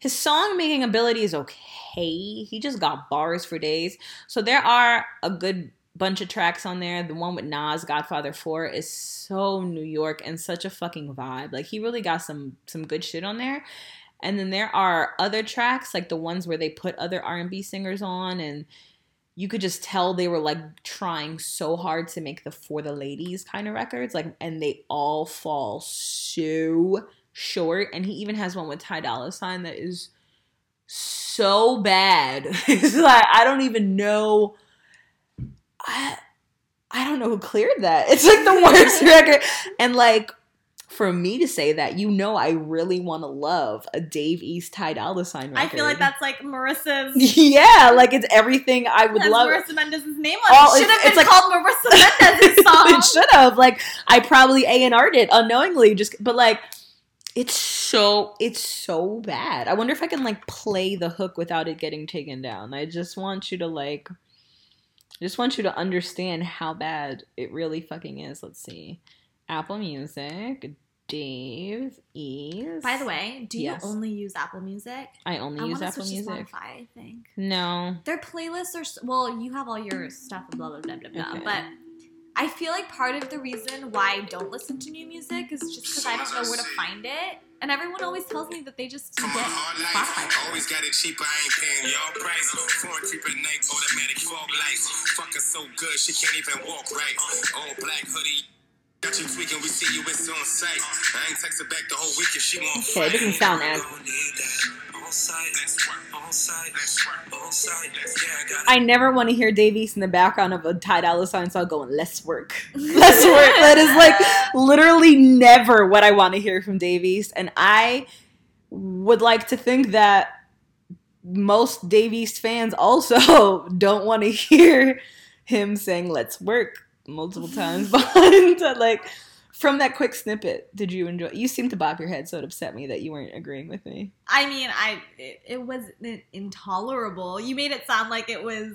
his song making ability is okay. He just got bars for days. So there are a good bunch of tracks on there. The one with Nas, Godfather 4, is so New York and such a fucking vibe. Like he really got some some good shit on there. And then there are other tracks, like the ones where they put other R&B singers on and you could just tell they were like trying so hard to make the for the ladies kind of records like and they all fall so short and he even has one with Ty Dolla Sign that is so bad it's like I don't even know I I don't know who cleared that it's like the worst record and like for me to say that you know I really want to love a Dave East Ty Dolla Sign record I feel like that's like Marissa's. yeah like it's everything I would love Marissa Mendez's name on it. Should it's- have been like- called Marissa Mendez's song. it should have. Like I probably A and R'd it unknowingly, just but like it's so it's so bad. I wonder if I can like play the hook without it getting taken down. I just want you to like I just want you to understand how bad it really fucking is. Let's see. Apple Music, Dave East. By the way, do you only use Apple Music? I only I use Apple Music. Spotify. I think No. their playlists are well. You have all your stuff, blah blah blah blah blah. Okay. But I feel like part of the reason why I don't listen to new music is just because I don't know where to find it. And everyone always tells me that they just get Spotify. Always got it cheap, I ain't paying y'all price. Foreign creep at night, automatic fog lights. Fuck her so good, she can't even walk right. All black hoodie. Got you tweaking, we see you, it's on sight. I ain't texted back the whole week if she won't Okay, it doesn't sound as I never want to hear Dave East in the background of a Ty Dolla Sign song going, let's work. Let's work. That is like literally never what I want to hear from Dave East. And I would like to think that most Dave East fans also don't want to hear him saying, let's work multiple times behind. like, from that quick snippet, did you enjoy? You seemed to bob your head, so it upset me that you weren't agreeing with me. I mean, I it, it was intolerable. You made it sound like it was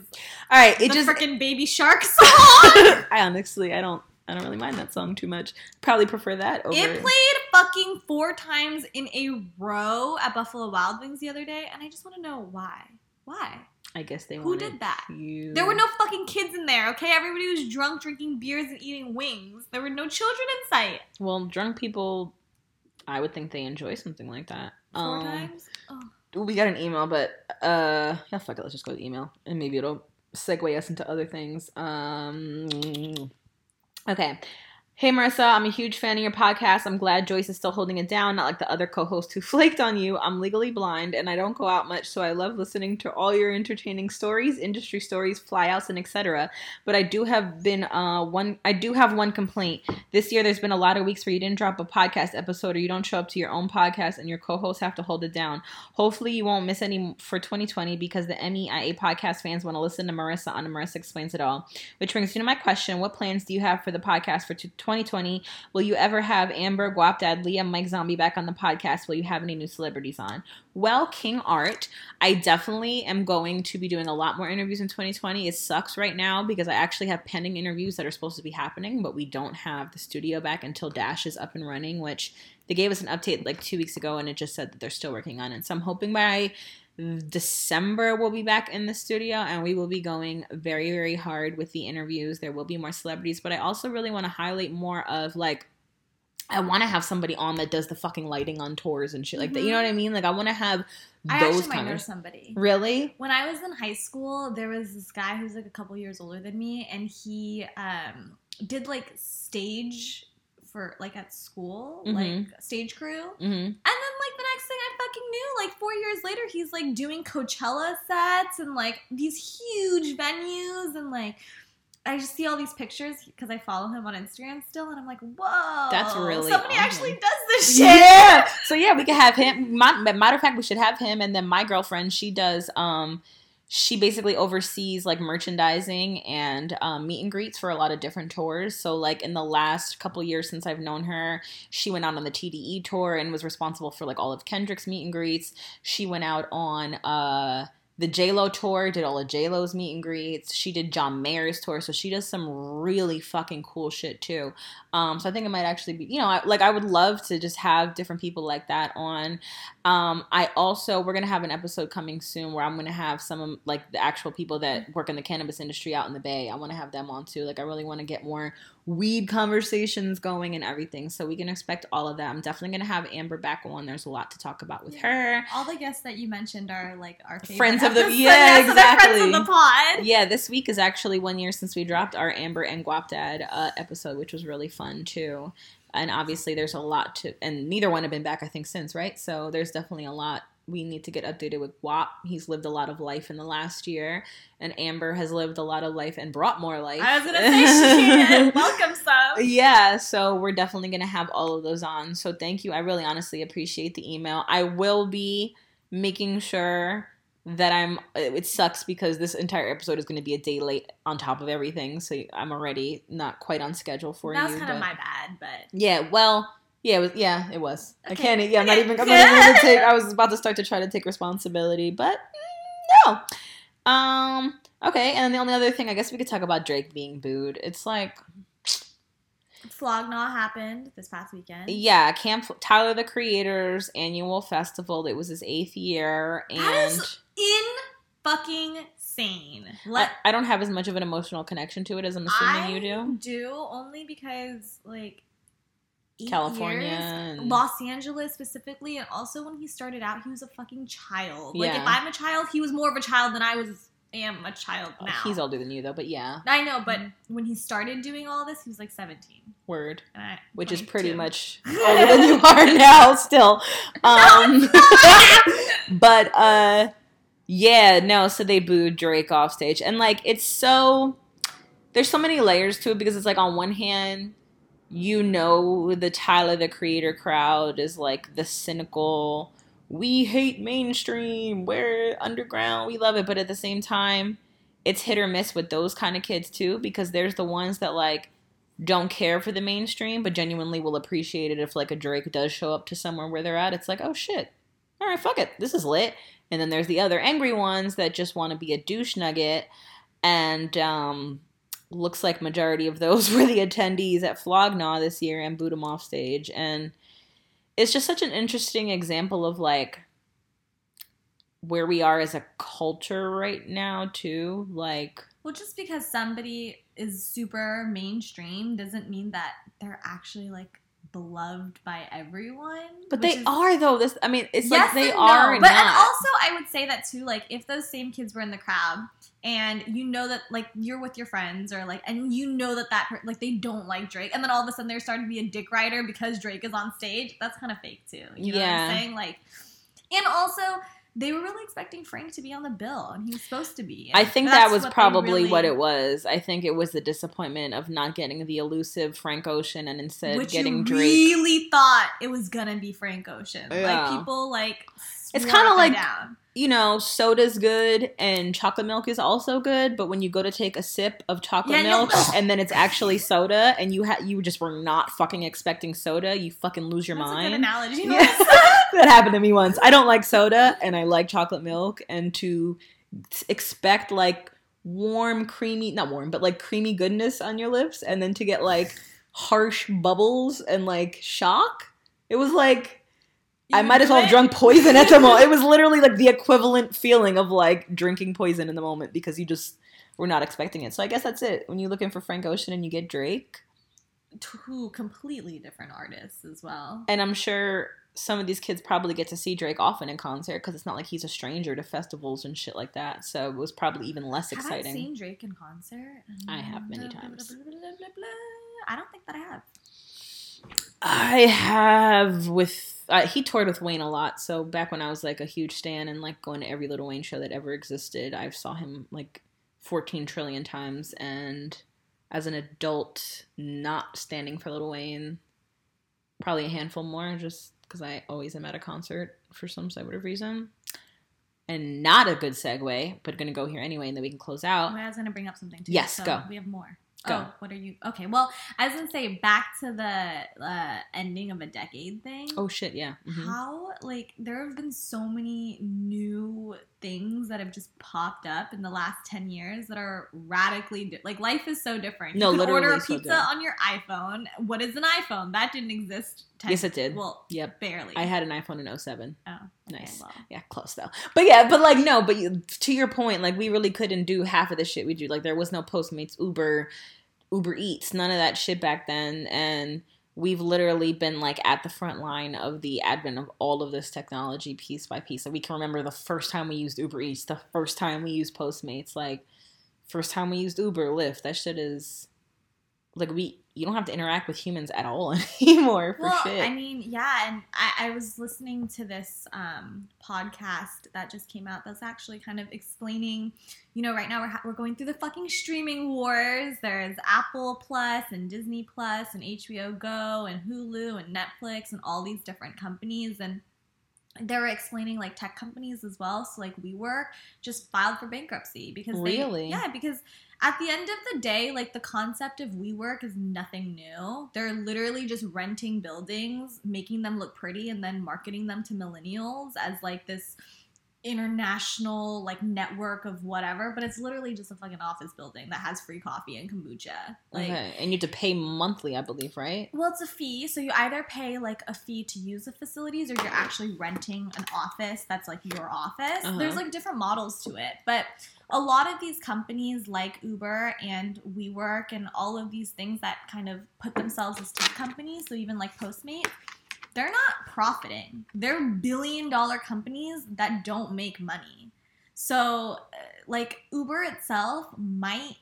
All right, it the just freaking Baby Shark song. I honestly, I don't, I don't really mind that song too much. Probably prefer that over. It played fucking four times in a row at Buffalo Wild Wings the other day, and I just want to know why. Why? I guess they were. Who did that? You. There were no fucking kids in there, okay? Everybody was drunk, drinking beers and eating wings. There were no children in sight. Well, drunk people, I would think they enjoy something like that. Four Um, times? Oh. we got an email, but uh, yeah, fuck it. Let's just go to email, and maybe it'll segue us into other things. Um, okay. Hey Marissa, I'm a huge fan of your podcast. I'm glad Joyce is still holding it down, not like the other co-host who flaked on you. I'm legally blind and I don't go out much, so I love listening to all your entertaining stories, industry stories, flyouts, and etc. But I do have been uh one I do have one complaint. This year there's been a lot of weeks where you didn't drop a podcast episode or you don't show up to your own podcast and your co-hosts have to hold it down. Hopefully you won't miss any for 2020 because the MEIA podcast fans want to listen to Marissa on Marissa Explains It All. Which brings me to my question: What plans do you have for the podcast for t- 2020? Will you ever have Amber, Guapdad, Leah, Mike Zombie back on the podcast? Will you have any new celebrities on? Well, King Art, I definitely am going to be doing a lot more interviews in 2020. It sucks right now because I actually have pending interviews that are supposed to be happening, but we don't have the studio back until Dash is up and running, which they gave us an update like two weeks ago and it just said that they're still working on it. So I'm hoping by December we'll be back in the studio and we will be going very, very hard with the interviews. There will be more celebrities, but I also really want to highlight more of like I want to have somebody on that does the fucking lighting on tours and shit like that. You know what I mean? Like I want to have I those actually might kind know of somebody. really. When I was in high school, there was this guy who's like a couple years older than me, and he um, did like stage for like at school, Mhm. like stage crew. hmm And like the next thing I fucking knew, like four years later, he's like doing Coachella sets and like these huge venues and like. I just see all these pictures because I follow him on Instagram still, and I'm like, "Whoa, That's really somebody awesome. actually does this shit." Yeah. So yeah, we could have him. Ma- Matter of fact, we should have him. And then my girlfriend, she does. um She basically oversees like merchandising and um, meet and greets for a lot of different tours. So like in the last couple years since I've known her, she went out on the TDE tour and was responsible for like all of Kendrick's meet and greets. She went out on uh the J Lo tour, did all of J Lo's meet and greets. She did John Mayer's tour, so she does some really fucking cool shit too. Um, so I think it might actually be, you know, I, like I would love to just have different people like that on. Um, I also we're gonna have an episode coming soon where I'm gonna have some of like the actual people that work in the cannabis industry out in the Bay. I want to have them on too. Like I really want to get more weed conversations going and everything. So we can expect all of that. I'm definitely gonna have Amber back on. There's a lot to talk about with her. All the guests that you mentioned are like our favorite Friends of the- episodes. yeah, friends exactly. of the pod. Yeah, this week is actually one year since we dropped our Amber and Guapdad uh, episode, which was really fun too. And obviously, there's a lot to, and neither one have been back, I think, since, right? So there's definitely a lot we need to get updated with Guap. He's lived a lot of life in the last year, and Amber has lived a lot of life and brought more life. I was gonna say she welcome some. Yeah, so we're definitely going to have all of those on. So thank you. I really honestly appreciate the email. I will be making sure that I'm it sucks because this entire episode is going to be a day late on top of everything. So I'm already not quite on schedule for That you. was kind of my bad, but Yeah, well, yeah, it was yeah, it was. I can't yeah, I'm not even I'm not even gonna take I was about to start to try to take responsibility, but mm, no. Um okay, and then the only other thing I guess we could talk about Drake being booed. It's like Flog Gnaw happened this past weekend. Yeah, Camp Tyler the Creator's annual festival. It was his eighth year, and in fucking sane. I, Let I don't have as much of an emotional connection to it as I'm assuming I you do. do only because like California years, Los Angeles specifically, and also when he started out, he was a fucking child. Like Yeah. if I'm a child, he was more of a child than I was am a child Oh, now. He's older than you though, but yeah, I know, but when he started doing all this, he was like 17. word. I, Which is pretty much older than you are now, still. Um, but uh, yeah, no. So they booed Drake off stage, and like it's so there's so many layers to it because it's like on one hand, you know, the Tyler the Creator crowd is like the cynical. We hate mainstream. We're underground. We love it, but at the same time, it's hit or miss with those kind of kids too because there's the ones that like don't care for the mainstream but genuinely will appreciate it if like a Drake does show up to somewhere where they're at. It's like, oh shit. All right, fuck it. This is lit. And then there's the other angry ones that just want to be a douche nugget. And um looks like majority of those were the attendees at Flog Gnaw this year and booed him off stage. And it's just such an interesting example of like where we are as a culture right now too. Like Well, just because somebody is super mainstream doesn't mean that they're actually like beloved by everyone. but they is- are though. This I mean, it's yes like they are no. but not. and also I would say that too. Like if those same kids were in the crowd and you know that like you're with your friends or like and you know that that like they don't like Drake and then all of a sudden they're starting to be a dick rider because Drake is on stage. That's kind of fake too. You know Yeah. what I'm saying? Like, and also. They were really expecting Frank to be on the bill, and he was supposed to be. I think that was what probably really- what it was. I think it was the disappointment of not getting the elusive Frank Ocean and instead Which getting Drake. really thought it was gonna be Frank Ocean. Yeah. Like people like It's kinda like- down. You know, soda's good and chocolate milk is also good, but when you go to take a sip of chocolate Yeah, no. milk and then it's actually soda and you ha- you just were not fucking expecting soda, you fucking lose your That's a good mind. analogy. Yeah. that happened to me once. I don't like soda and I like chocolate milk and to expect like warm creamy not warm but like creamy goodness on your lips and then to get like harsh bubbles and like shock it was like I might as well have drunk poison at the moment. It was literally like the equivalent feeling of like drinking poison in the moment because you just were not expecting it. So I guess that's it. When you're looking for Frank Ocean and you get Drake, two completely different artists as well. and I'm sure some of these kids probably get to see Drake often in concert because it's not like he's a stranger to festivals and shit like that. So it was probably even less Have exciting. I seen Drake in concert? I have many times. I don't think that I have. I have with uh, he toured with Wayne a lot. So back when I was like a huge stan and like going to every Lil Wayne show that ever existed, I saw him like 14 trillion times. And as an adult, not standing for Lil Wayne, probably a handful more, just because I always am at a concert for some sort of reason. And not a good segue, but gonna go here anyway, and then we can close out. I was going to bring up something too. Yes, so go. We have more. Go. Oh, what are you? Okay, well, I was to say back to the uh, ending of a decade thing. Oh shit, yeah. mhm. How like there have been so many new things that have just popped up in the last 10 years that are radically di- like life is so different. No, you can order a literally so pizza on your iPhone. What is an iPhone? That didn't exist 10 Yes, it did. Well, Yep. barely. I had an iPhone in 07. oh, okay, Nice. well. Yeah, close though. But yeah, but like no, but you, to your point, like we really couldn't do half of the shit we do. Like there was no Postmates, Uber, Uber Eats, none of that shit back then, and we've literally been like at the front line of the advent of all of this technology piece by piece. Like we can remember the first time we used Uber Eats, the first time we used Postmates, like first time we used Uber, Lyft. That shit is like we you don't have to interact with humans at all anymore for well, shit. I mean, yeah, and I, I was listening to this um, podcast that just came out that's actually kind of explaining, you know, right now we're, ha- we're going through the fucking streaming wars. There's Apple Plus and Disney Plus and HBO Go and Hulu and Netflix and all these different companies. And they were explaining like tech companies as well. So like WeWork just filed for bankruptcy because they, Really? yeah, because at the end of the day, like the concept of WeWork is nothing new. They're literally just renting buildings, making them look pretty, and then marketing them to millennials as like this international like network of whatever. But it's literally just a fucking office building that has free coffee and kombucha. Like, okay, and you have to pay monthly, I believe, right? well, it's a fee. So you either pay like a fee to use the facilities or you're actually renting an office that's like your office. Uh-huh. There's like different models to it. But a lot of these companies like Uber and WeWork and all of these things that kind of put themselves as tech companies, so even like Postmate, they're not profiting. They're billion dollar companies that don't make money. So, uh, like Uber itself might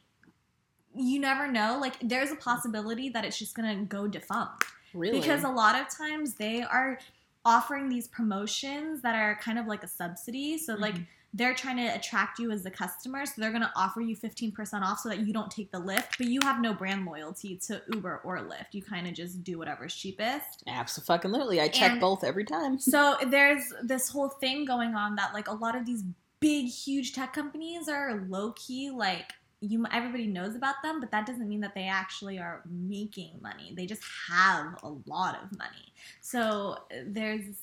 you never know. Like there's a possibility that it's just to go defunct Really? because a lot of times they are offering these promotions that are kind of like a subsidy. So like Mhm. They're trying to attract you as a customer, so they're going to offer you 15% off so that you don't take the Lyft, but you have no brand loyalty to Uber or Lyft. You kind of just do whatever's cheapest. Absolutely. Literally. I check And- both every time. So there's this whole thing going on that like a lot of these big huge tech companies are low key like you everybody knows about them but that doesn't mean that they actually are making money they just have a lot of money so uh, there's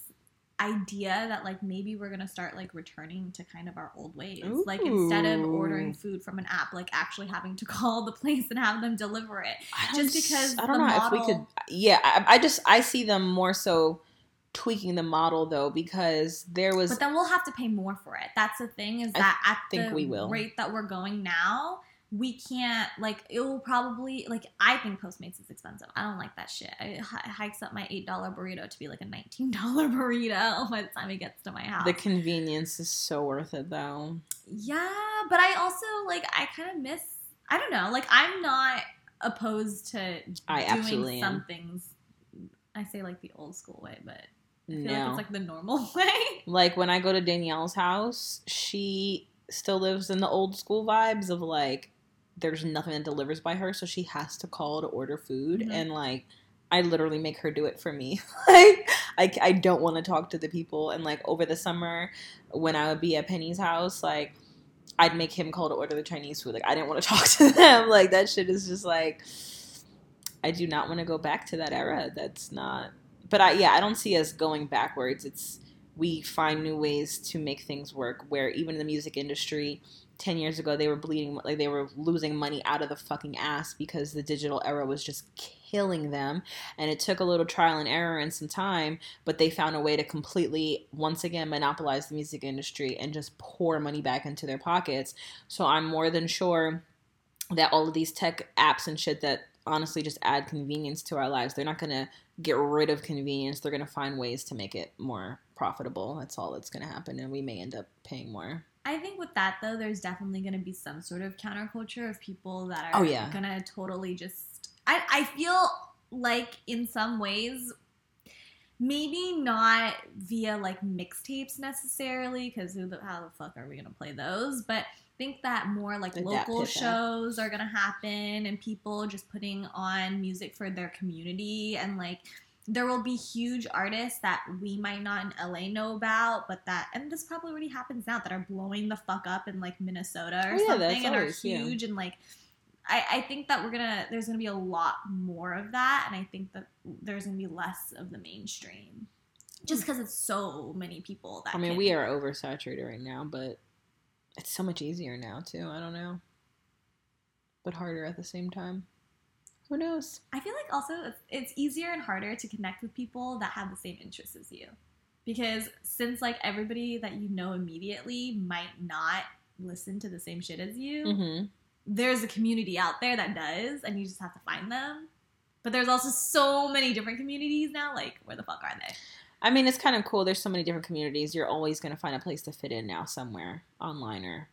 idea that like maybe we're gonna start like returning to kind of our old ways like instead of ordering food from an app like actually having to call the place and have them deliver it just because I don't know if we could. Yeah, I, I just I see them more so tweaking the model though because there was But then we'll have to pay more for it. That's the thing is that at think the we will. rate that we're going now, we can't like it will probably like I think Postmates is expensive. I don't like that shit. It hi- hikes up my eight dollar burrito to be like a nineteen dollar burrito by the time it gets to my house. the convenience is so worth it though. yeah, but I also like I kind of miss. I don't know. Like I'm not opposed to I doing absolutely some am. things. I say like the old school way, but I feel like it's like the normal way. like when I go to Danielle's house, she still lives in the old school vibes of like there's nothing that delivers by her, so she has to call to order food, Mhm. and like I literally make her do it for me. like I, I don't want to talk to the people, and like over the summer when I would be at Penny's house, like I'd make him call to order the Chinese food. Like I didn't want to talk to them. Like that shit is just like I do not want to go back to that era. That's not. But I yeah, I don't see us going backwards. It's we find new ways to make things work. Where even in the music industry, ten years ago they were bleeding like they were losing money out of the fucking ass because the digital era was just killing them, and it took a little trial and error and some time, but they found a way to completely once again monopolize the music industry and just pour money back into their pockets. So I'm more than sure that all of these tech apps and shit that honestly just add convenience to our lives. They're not going to get rid of convenience. They're going to find ways to make it more profitable. That's all that's going to happen and we may end up paying more. I think with that though, there's definitely going to be some sort of counterculture of people that oh, are Oh, yeah. going to totally just. I I feel like in some ways, maybe not via like mixtapes necessarily, because who the how the fuck are we going to play those? But think that more like that local shows are going to happen, and people just putting on music for their community, and like there will be huge artists that we might not in LA know about, but that and this probably already happens now that are blowing the fuck up in like Minnesota or Oh, yeah, something and are always- yeah. huge and like I, I think that we're gonna there's gonna be a lot more of that and I think that there's gonna be less of the mainstream. Just hmm. because it's so many people that I mean, we are oversaturated right now, but it's so much easier now too. I don't know. But harder at the same time. Who knows? I feel like also it's, easier and harder to connect with people that have the same interests as you. Because since like everybody that you know immediately might not listen to the same shit as you, Mm-hmm. there's a community out there that does, and you just have to find them. But there's also so many different communities now. Like, where the fuck are they? I mean, it's kind of cool. There's so many different communities. You're always going to find a place to fit in now somewhere, online or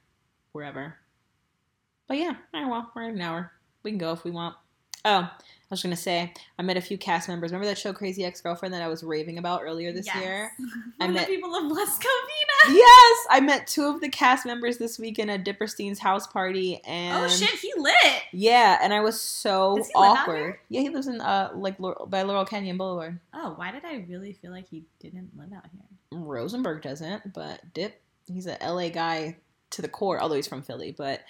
wherever. But yeah, all right, well, we're at an hour. We can go if we want. Oh, I was going to say, I met a few cast members. Remember that show Crazy Ex Girlfriend that I was raving about earlier this Yes. year? I One of met- the people of West Covina. Yes, I met two of the cast members this week weekend at Dipperstein's house party, and Oh shit, he lit. yeah, and I was so Does he live out awkward. Yeah, he lives in uh like Laurel, by Laurel Canyon Boulevard. Oh, why did I really feel like he didn't live out here? Rosenberg doesn't, but Dip, he's a LA guy to the core, although he's from Philly. But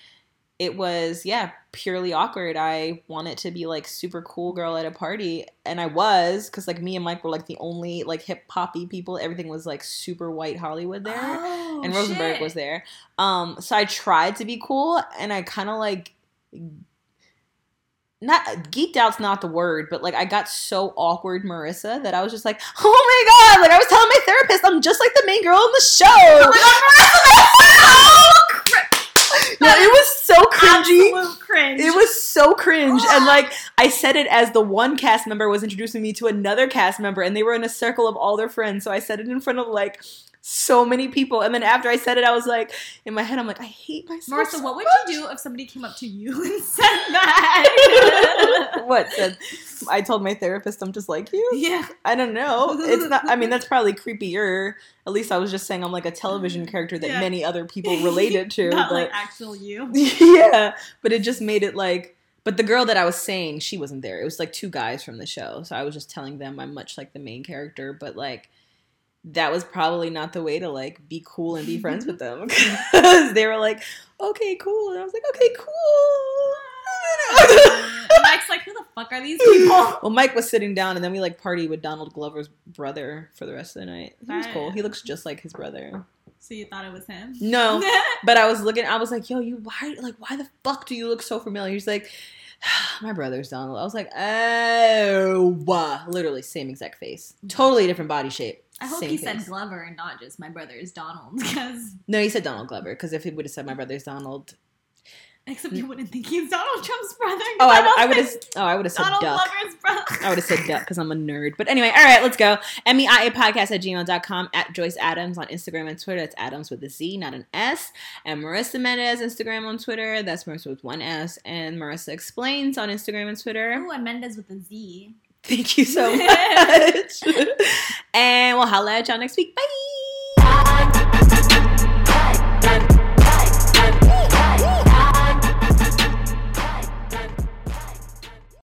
it was, yeah, purely awkward. I wanted to be like super cool girl at a party, and I was, because like me and Mike were like the only like hip hoppy people. Everything was like super white Hollywood there. Oh, and Rosenberg shit. was there. Um, so I tried to be cool, and I kind of like not geeked out's not the word, but like I got so awkward, Marissa, that I was just like, oh my god! Like I was telling my therapist, I'm just like the main girl in the show. no, it was so cringy. Absolute cringe. It was so cringe. And like I said it as the one cast member was introducing me to another cast member and they were in a circle of all their friends. So I said it in front of like so many people. And then after I said it, I was like in my head, I'm like, I hate myself. Marissa, so what would much. you do if somebody came up to you and said that? what said I told my therapist I'm just like you? yeah. I don't know. It's not I mean that's probably creepier. At least I was just saying I'm like a television mm, character that Yeah. many other people related to. Not but like actual you. yeah, but it just made it like. But the girl that I was saying, she wasn't there. It was like two guys from the show, so I was just telling them I'm much like the main character. But like, that was probably not the way to like be cool and be friends with them because they were like, "Okay, cool," and I was like, "Okay, cool." Mike's like, who the fuck are these people? well, Mike was sitting down, and then we like party with Donald Glover's brother for the rest of the night. He was cool. He looks just like his brother. So you thought it was him? No, But I was looking, I was like, yo, you why like why the fuck do you look so familiar? He's like, My brother's Donald. I was like, oh, wow. literally same exact face, mm-hmm. totally different body shape. I hope same he said. Glover and not just my brother is Donald, because No, he said Donald Glover because if he would have said my brother's Donald, except you wouldn't think he's Donald Trump's brother. oh, I, I would have. Oh, I would have said Donald duck. Glover's brother. I would have said duck because I'm a nerd. But anyway, all right, let's go. MEIA podcast at gmail.com at Joyce Adams on Instagram and Twitter. That's Adams with a Z, not an S. And Marissa Mendez, Instagram on Twitter. That's Marissa with one S. And Marissa Explains on Instagram and Twitter. Ooh, and Mendez with a Z. Thank you so much. and we'll holla at y'all next week. Bye.